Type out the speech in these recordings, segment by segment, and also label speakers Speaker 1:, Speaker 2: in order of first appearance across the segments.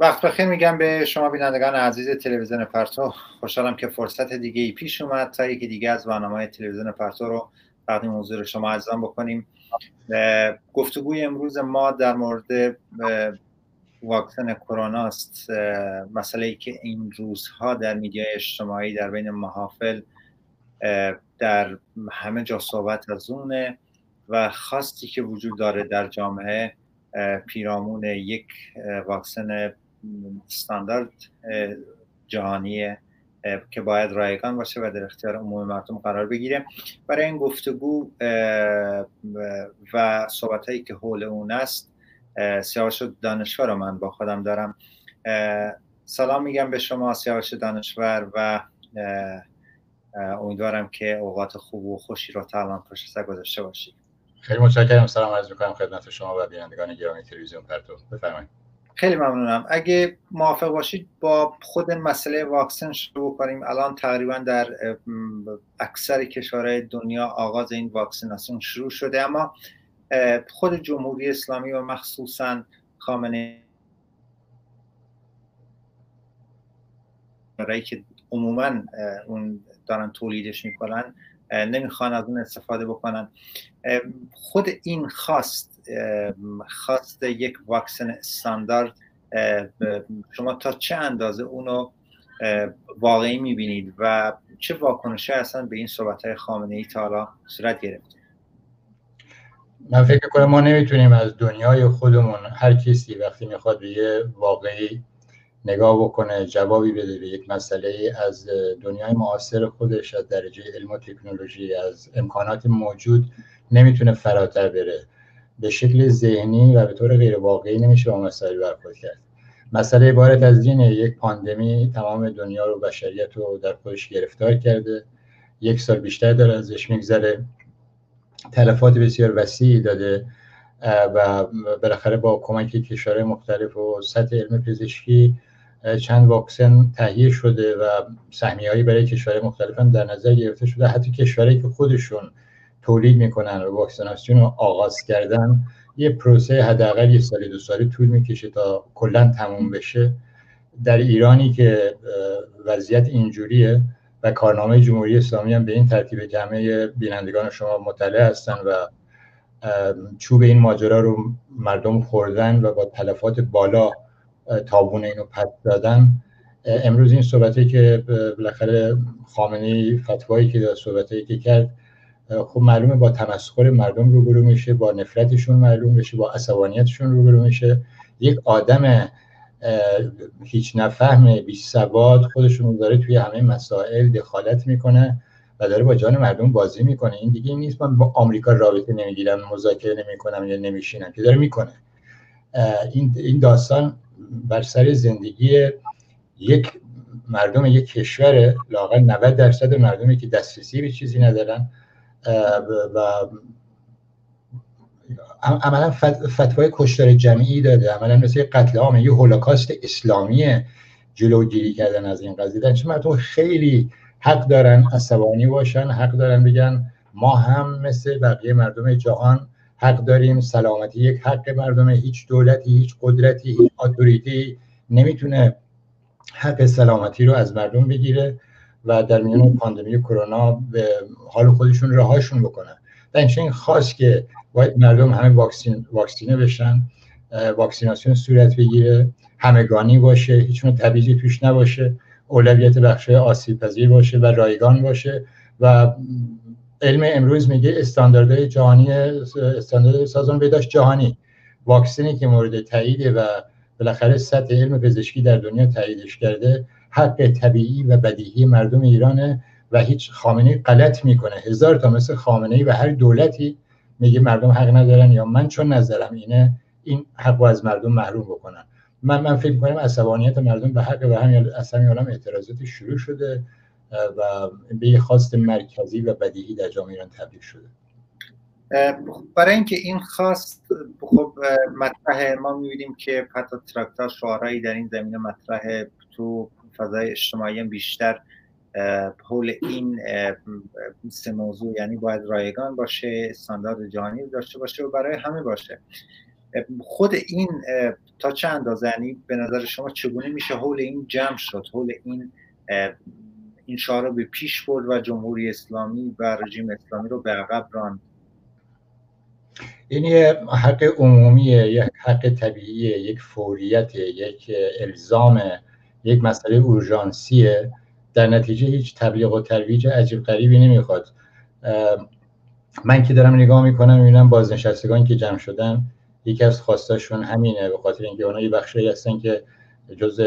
Speaker 1: وقت بخیر میگم به شما بینندگان عزیز تلویزیون پرتو. خوشحالم که فرصت دیگه ای پیش اومد. تا یکی دیگه از برنامه تلویزیون پرتو رو تقدیم حضور شما عزیزان بکنیم. گفتگوی امروز ما در مورد واکسن کرونا است. مسئله ای که این روزها در میدیای اجتماعی در بین محافل در همه جا صحبت از اونه و خواستی که وجود داره در جامعه پیرامون یک واکسن استاندارد جهانی که باید رایگان باشه و در اختیار عموم مردم قرار بگیره. برای این گفتگو و صحبت هایی که حول اون است سیاوش دانشور رو من با خودم دارم. سلام میگم به شما سیاوش دانشور و امیدوارم که اوقات خوب و خوشی رو تا الان پشت گذاشته باشید
Speaker 2: خیلی متشکرم. سلام عرض می‌کنم خدمت شما و بینندگان گرامی تلویزیون پرتو. بفرمایید.
Speaker 1: خیلی ممنونم. اگه موافق باشید با خود مسئله واکسن شروع کنیم. الان تقریبا در اکثر کشورهای دنیا آغاز این واکسیناسیون شروع شده اما خود جمهوری اسلامی و مخصوصا خامنه برای که عموما اون دارن تولیدش می‌کنن نمی‌خوان از اون استفاده بکنن. خود این خواست خواست یک واکسن استاندارد شما تا چه اندازه اونو واقعی می‌بینید و چه واکنشی اصلا به این صحبت های خامنه ای تا حالا صورت گرفته
Speaker 2: من فکر کنم ما نمی‌تونیم از دنیای خودمون هر کسی وقتی می‌خواد به یه واقعی نگاه بکنه جوابی بده به یک مسئله از دنیای معاصر خودش از درجه علم و تکنولوژی از امکانات موجود نمی‌تونه فراتر بره. به شکل ذهنی و به طور غیر واقعی نمیشه با مسائل برخورد کرد. مسئله عبارت از اینه یک پاندمی تمام دنیا رو بشریت رو در خودش گرفتار کرده. یک سال بیشتر داره ازش میگذره. تلفات بسیار وسیعی داده و بالاخره با کمک کشورهای مختلف و سطح علم پزشکی چند واکسن تهیه شده و سهمیه‌ای برای کشورهای مختلف هم در نظر گرفته شده. حتی کشورهایی که خودشون تولید می‌کنن و واکسیناسیون رو آغاز کردن. یه پروسه حداقل یه سالی دو سالی طول می‌کشه تا کلا تموم بشه. در ایرانی که وضعیت اینجوریه و کارنامه جمهوری اسلامی هم به این ترتیب جمعه بینندگان شما مطلع هستن و چوب این ماجرا رو مردم خوردن و با تلفات بالا تابون اینو پس دادن. امروز این صحبتی که بالاخره خامنه فتوایی که صحبتی که کرد خب معلومه با تمسخر مردم روبرو میشه با نفرتشون معلوم میشه با عصبانیتشون روبرو میشه. یک آدم هیچ نفهم بی سواد خودشون داره توی همه مسائل دخالت می‌کنه و داره با جان مردم بازی می‌کنه. این دیگه نیست من با آمریکا رابطه نمی‌گیرم مذاکره نمی‌کنم یا نمیشینم که داره می‌کنه. این این داستان بر سر زندگی یک مردم یک کشور لاقل 90 درصد مردمی که دسترسی به چیزی ندارن و عملا فتوای کشتار جمعی داده عملا مثل قتل عام یه هولوکاست اسلامی جلوگیری کردن از این قضیه در مردم خیلی حق دارن عصبانی باشن حق دارن بگن ما هم مثل بقیه مردم جهان حق داریم سلامتی یک حق مردمه هیچ دولتی هیچ قدرتی هیچ اتوریتی نمی‌تونه حق سلامتی رو از مردم بگیره و در میان پاندمی کرونا به حال خودشون رهاشون بکنن. در این خاص که باید مردم همه واکسین واکسینه بشن واکسیناسیون صورت بگیره همگانی باشه هیچ نوع توش نباشه اولویت بخش آسیب پذیر باشه و رایگان باشه. و علم امروز میگه استانداردهای جهانی استاندارد سازمان بهداشت جهانی واکسنی که مورد تاییده و بالاخره سطح علم پزشکی در دنیا تاییدش کرده حق طبیعی و بدیهی مردم ایرانه و هیچ خامنه غلط می‌کنه. هزار تا مثل خامنه ای و هر دولتی میگه مردم حق ندارن یا من چون نظرم اینه این حق از مردم محروم بکنن. من من فکر کنم عصبانیت مردم به حق و همین از همین اعتراضات شروع شده و به یه خواست مرکزی و بدیهی در جامعه ایران تبدیل شده.
Speaker 1: برای اینکه این خواست خب مطرح ما می‌بینیم که حتی تراکتار شعارهایی در این زمینه مطرح تو فضای اجتماعی بیشتر حول این سه موضوع یعنی باید رایگان باشه استاندارد جهانی داشته باشه و برای همه باشه. خود این تا چند اندازه؟ یعنی به نظر شما چگونه میشه حول این جمع شد؟ حول این این شعار رو به پیش برد و جمهوری اسلامی و رژیم اسلامی رو به عقب راند؟
Speaker 2: این یه حق عمومیه یک حق طبیعیه یک فوریت یک الزام یک مسئله اورژانسیه. در نتیجه هیچ تبلیغ و ترویج عجیب غریبی نمی‌خواد. من که دارم نگاه می‌کنم می‌بینم بازنشستگان که جمع شدن یکی از خواستاشون همینه به خاطر اینکه اونها یه بخشی هستن که جز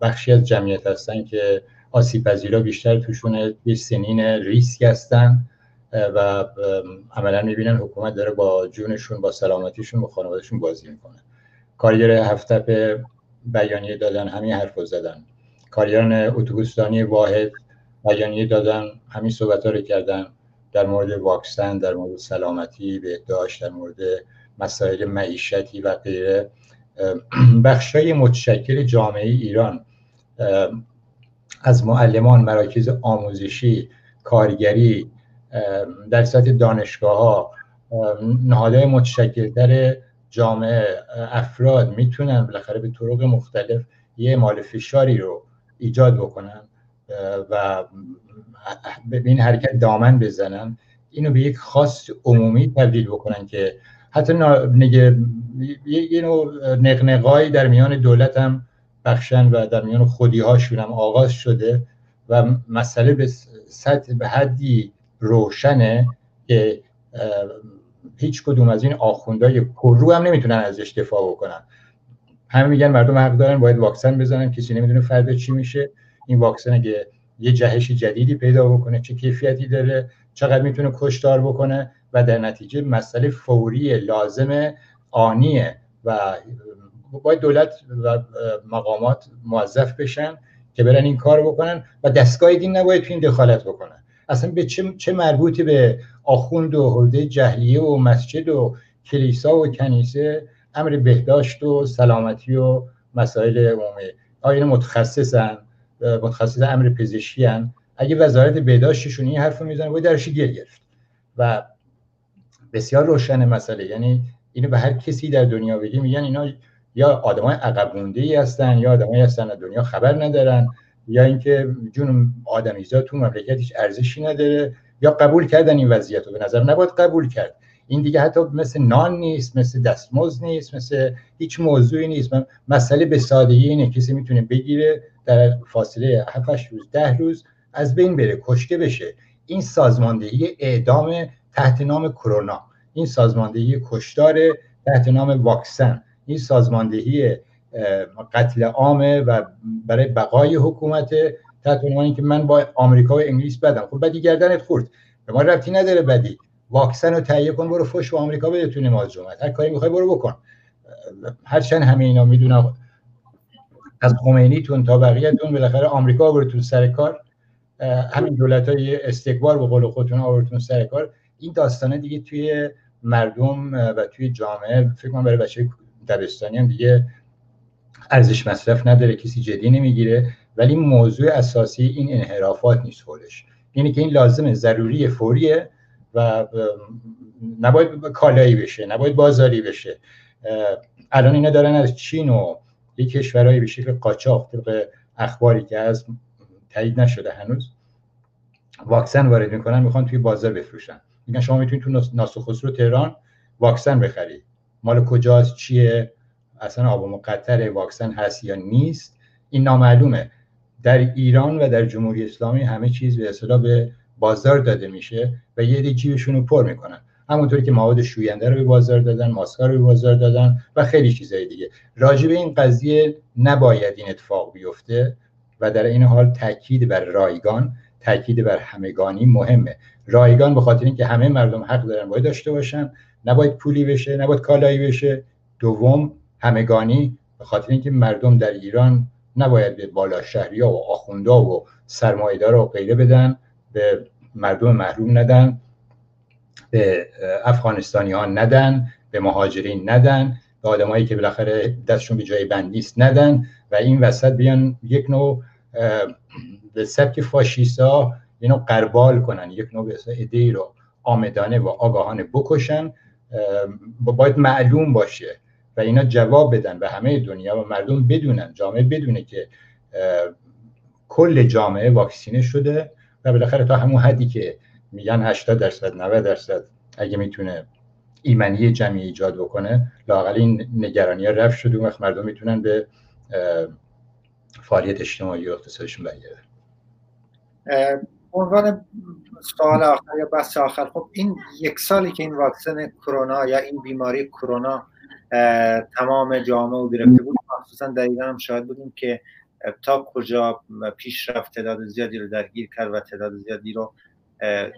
Speaker 2: بخشی از جمعیت هستن که آسیب پذیرا بیشتر توشونه یه سنین ریسک هستن. و عملا می‌بینن حکومت داره با جونشون با سلامتیشون با خانوادهشون بازی می‌کنه. هفته بیانیه دادن همین حرف زدن. کارگران اتوبوسدانی واحد بیانیه دادن همین صحبت ها رو کردن. در مورد واکسن در مورد سلامتی بهداشت در مورد مسائل معیشتی و غیره. های متشکل جامعه ایران از معلمان مراکز آموزشی کارگری در سطح دانشگاه ها نهادهای متشکل در جامعه افراد می‌تونن بالاخره به طرق مختلف یه مال فشاری رو ایجاد بکنن و به این حرکت دامن بزنن. اینو به یک خاص عمومی تبدیل بکنن که حتی نگه یه نوع نقنقایی در میان دولت هم بخشن و در میان خودی هاشون هم آغاز شده و مسئله به سطح به حدی روشنه که هیچ کدوم از این آخوندهای پررو هم نمی‌تونن ازش دفاع بکنن. همه میگن مردم حق دارن باید واکسن بزنن کسی نمی‌دونه فردا چی میشه. این واکسن اگه یه جهش جدیدی پیدا بکنه چه کیفیتی داره چقدر می‌تونه کشتار بکنه و در نتیجه مسئله فوری لازم آنیه و باید دولت و مقامات موظف بشن که برن این کار بکنن و دستگاه دین نباید تو این دخالت بکنن. اصلا به چه, چه مربوطی به آخوند و حوزه جهلیه و مسجد و کلیسا و کنیسه امر بهداشت و سلامتی و مسائل عمومی. آیا متخصصن متخصص امر پزشکی هن. اگه وزارت بهداشتشون این حرف می‌زنه باید درش گیر گرفت. و بسیار روشن مسئله. یعنی اینو به هر کسی در دنیا بگی میگن اینا یا آدمای عقب مونده ای هستن یا آدمایی هستن دنیا خبر ندارن. یا اینکه جون آدمیزاد تو مملکت هیچ ارزشی نداره یا قبول کردن این وضعیت رو به نظر نباید قبول کرد. این دیگه حتی مثل نان نیست مثل دستمزد نیست مثل هیچ موضوعی نیست. مسئله به سادگی اینه. کسی می‌تونه بگیره در فاصله 7 روز ده روز از بین بره کشته بشه. این سازماندهی اعدام تحت نام کرونا. این سازماندهی کشتار تحت نام واکسن. این سازماندهی قتل عامه و برای بقای حکومت تحت عنوانی که من با آمریکا و انگلیس بدم. خب بدی گردنت خورد. به ما ربطی نداره بدی. واکسن رو تهیه کن برو فش و آمریکا بده تو نماز جمعه هر کاری می‌خوای برو بکن. هرچند همه اینا می‌دونم از خمینیتون تا بقیهتون بالاخره آمریکا براتون سر کار. همین دولت های استکبار به قول خودتون آوردتون سر کار. این داستانه دیگه توی مردم و توی جامعه فکر کنم برای بچه دبستانی هم دیگه ارزش مصرف نداره کسی جدی نمی‌گیره. ولی موضوع اساسی این انحرافات نیست خودش. اینه که این لازمه ضروری فوریه و نباید کالایی بشه نباید بازاری بشه. الان اینا دارن از چین و یک کشورهایی به شکل قاچاق طبق اخباری که از تایید نشده هنوز واکسن وارد می‌کنن می‌خوان توی بازار بفروشن. میگن شما می‌تونید تو ناس خسرو تهران واکسن بخرید. مال کجاست؟ چیه؟ اصلا آب قطر واکسن هست یا نیست این نامعلومه. در ایران و در جمهوری اسلامی همه چیز به اصطلاح به بازار داده میشه و یه دی جیبشون رو پر می‌کنن. همونطوری که مواد شوینده رو به بازار دادن ماسکا رو به بازار دادن و خیلی چیزهای دیگه. راجع به این قضیه نباید این اتفاق بیفته و در این حال تاکید بر رایگان تاکید بر همگانی مهمه. رایگان به خاطر اینکه همه مردم حق دارن باید داشته باشن نباید پولی بشه نباید کالایی بشه. دوم همگانی به خاطر اینکه مردم در ایران نباید به بالا شهری ها و آخوندا و سرمایه‌دار و غیره بدن به مردم محروم ندن به افغانستانی ها ندن به مهاجرین ندن به آدمایی که بالاخره دستشون به جای بند نیست ندن و این وسط بیان یک نوع به سبک فاشیستا نوع قربال کنن یک نوع ایده رو آمدانه و آگاهانه بکشن باید معلوم باشه و اینا جواب بدن به همه دنیا و مردم بدونن جامعه بدونه که کل جامعه واکسینه شده و بالاخره تا همون حدی که میگن 80 درصد 90 درصد اگه می‌تونه ایمنی جمعی ایجاد بکنه لاقل این نگرانی ها رفت شده وقت مردم می‌تونن به فعالیت اجتماعی و اقتصادشون برگردن.
Speaker 1: عنوان سوال آخر یا بحث آخر. خب این یک سالی که این واکسن کرونا یا این بیماری کرونا تمام جامعه و گرفته بود. مخصوصا در ایران هم شاهد بودیم که تا کجا پیشرفت تعداد زیادی رو درگیر کرد و تعداد زیادی رو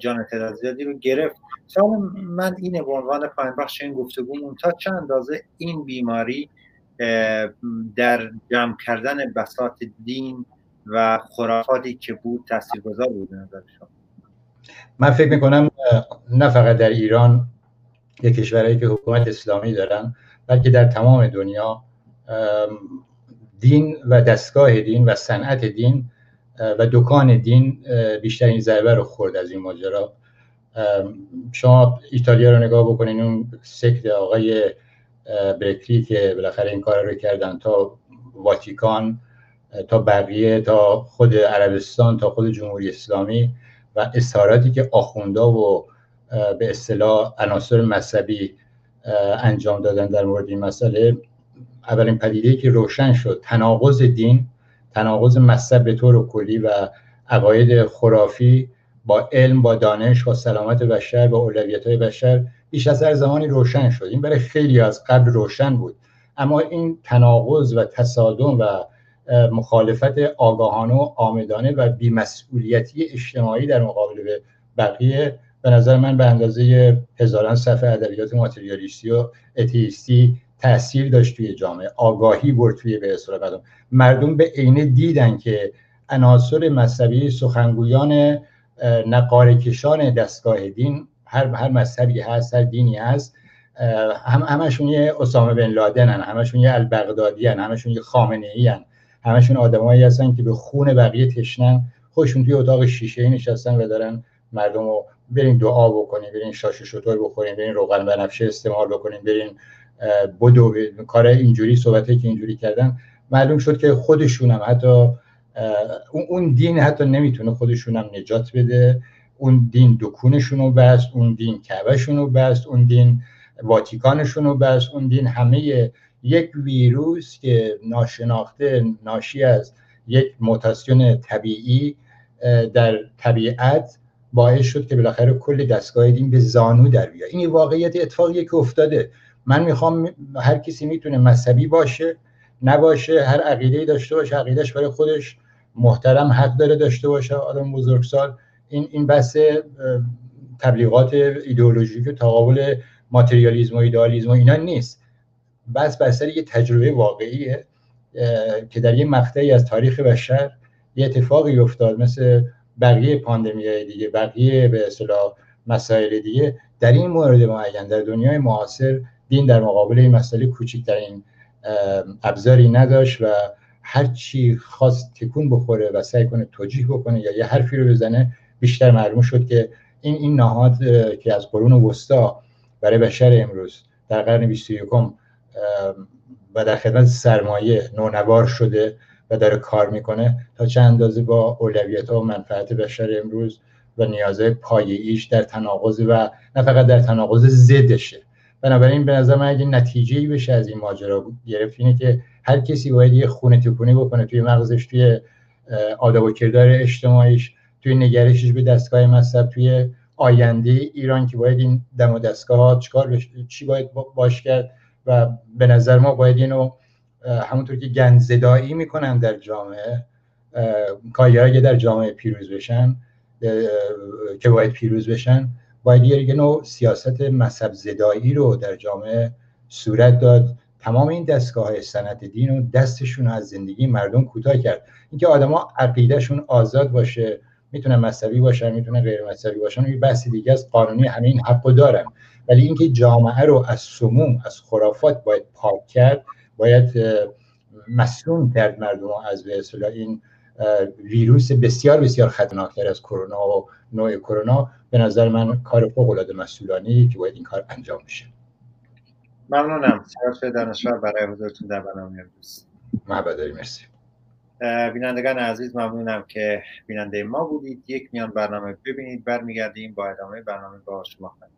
Speaker 1: جان تعداد زیادی رو گرفت. سوال من اینه به عنوان پایین بخش این گفتگومون تا چند اندازه این بیماری در جمع کردن بساط دین و خرافاتی که بود تاثیرگذار بود نظر شما؟
Speaker 2: من فکر می‌کنم نه فقط در ایران یک کشورهایی که حکومت اسلامی دارن بلکه در تمام دنیا دین و دستگاه دین و صنعت دین و دکان دین بیشترین ضربه رو خورد از این ماجرا. شما ایتالیا رو نگاه بکنین اون سکت آقای برکلی که بالاخره این کار رو کردن تا واتیکان تا بقیه تا خود عربستان تا خود جمهوری اسلامی و اظهاراتی که آخوندا و به اصطلاح عناصر مذهبی انجام دادن در مورد این مسئله. اولین پدیده که روشن شد تناقض دین تناقض مذهب به طور کلی و عقاید خرافی با علم با دانش با سلامت بشر با اولویت های بشر بیش از هر زمانی روشن شد. این برای خیلی از قبل روشن بود. اما این تناقض و تصادم و مخالفت آگاهانه و آمدانه و بیمسئولیتی اجتماعی در مقابل به بقیه به نظر من به اندازه هزاران صفحه ادبیات ماتریالیستی و اتیستی تاثیر داشت توی جامعه. آگاهی برد توی به مردم. مردم به عینه دیدن که عناصر مذهبی سخنگویان نقاره کشان دستگاه دین هر هر مذهبی هست هر دینی هست هم همشون یه اسامه بن لادن هن همشون یه البغدادی هن همشون یه خامنه ای هن همشون آدمایی هستن که به خون بقیه تشنن خودشون توی اتاق شیشه نشستن و دارن مردم رو برین دعا بکنین برین شاش شطور بخورین برین روغن بنفشه استعمال بکنین برین بدو کار اینجوری صحبته که اینجوری کردن معلوم شد که خودشون هم حتی اون دین حتی نمی‌تونه خودشون هم نجات بده. اون دین دکونشون رو بست اون دین کعبهشون رو بست اون دین واتیکانشون رو بست اون دین همه یک ویروس که ناشناخته ناشی از یک موتاسیون طبیعی در طبیعت باعث شد که بالاخره کل دستگاه دین به زانو در بیاد. این واقعیت اتفاقیه که افتاده. من می‌خوام هر کسی می‌تونه مذهبی باشه نباشه هر عقیده داشته باشه عقیدهش برای خودش محترم حق داره داشته باشه آدم بزرگسال. این این بحث تبلیغات ایدئولوژیک و تقابل ماتریالیزم و ایدئالیسم و اینا نیست. بس بسر یه تجربه واقعیه که در یه مقطعی از تاریخ بشر یه اتفاقی افتاد. مثل بقیه پاندمی دیگه بقیه به اصطلاح مسائل دیگه در این مورد معین در دنیای معاصر دین در مقابل این مسئله کوچکترین ابزاری نداشت و هر چی خواست تکون بخوره و سعی کنه توجیه بکنه یا یه حرفی رو بزنه بیشتر معلوم شد که این این نهاد که از قرون وسطا برای بشر امروز در قرن 21 و در خدمت سرمایه نونوار شده و داره کار می‌کنه تا چند اندازه با اولویت و منفعت بشر امروز و نیازهای پایه‌ایش در تناقض و نه فقط در تناقض ضدشه. بنابراین به نظر من اگه نتیجه ای بشه از این ماجرا گرفت اینه که هر کسی باید یه خونه تکونی بکنه توی مغزش توی آداب و کردار اجتماعیش توی نگرشش به دستگاه مذهب توی آینده ایران که باید این دم و دستگاه ها چی باید باش کرد و به نظر ما باید اینو همونطور که گنزدایی می‌کنن در جامعه کارگرها در جامعه پیروز بشن که باید پیروز بشن باید یه نوع سیاست مذهب زدایی رو در جامعه صورت داد. تمام این دستگاه های سنت دین و دستشون از زندگی مردم کوتاه کرد. اینکه آدما عقیدهشون آزاد باشه می‌تونن مذهبی باشن می‌تونن غیر مذهبی باشن این بحث دیگه از قانونی همه این حقو دارن. ولی اینکه جامعه رو از سموم از خرافات باید پاک کرد باید مسئول کرد مردم از به این ویروس بسیار بسیار خطرناکتر از کرونا و نوع کرونا. به نظر من کار فوق العاده مسئولانه که باید این کار انجام بشه.
Speaker 1: ممنونم. سیاست دانشور برای حضورتون در برنامه امروز.
Speaker 2: محبت مرسی.
Speaker 1: بینندگان عزیز ممنونم که بیننده ما بودید. یک میان برنامه ببینید برمیگردیم با ادامه برنامه با شما خواهیم.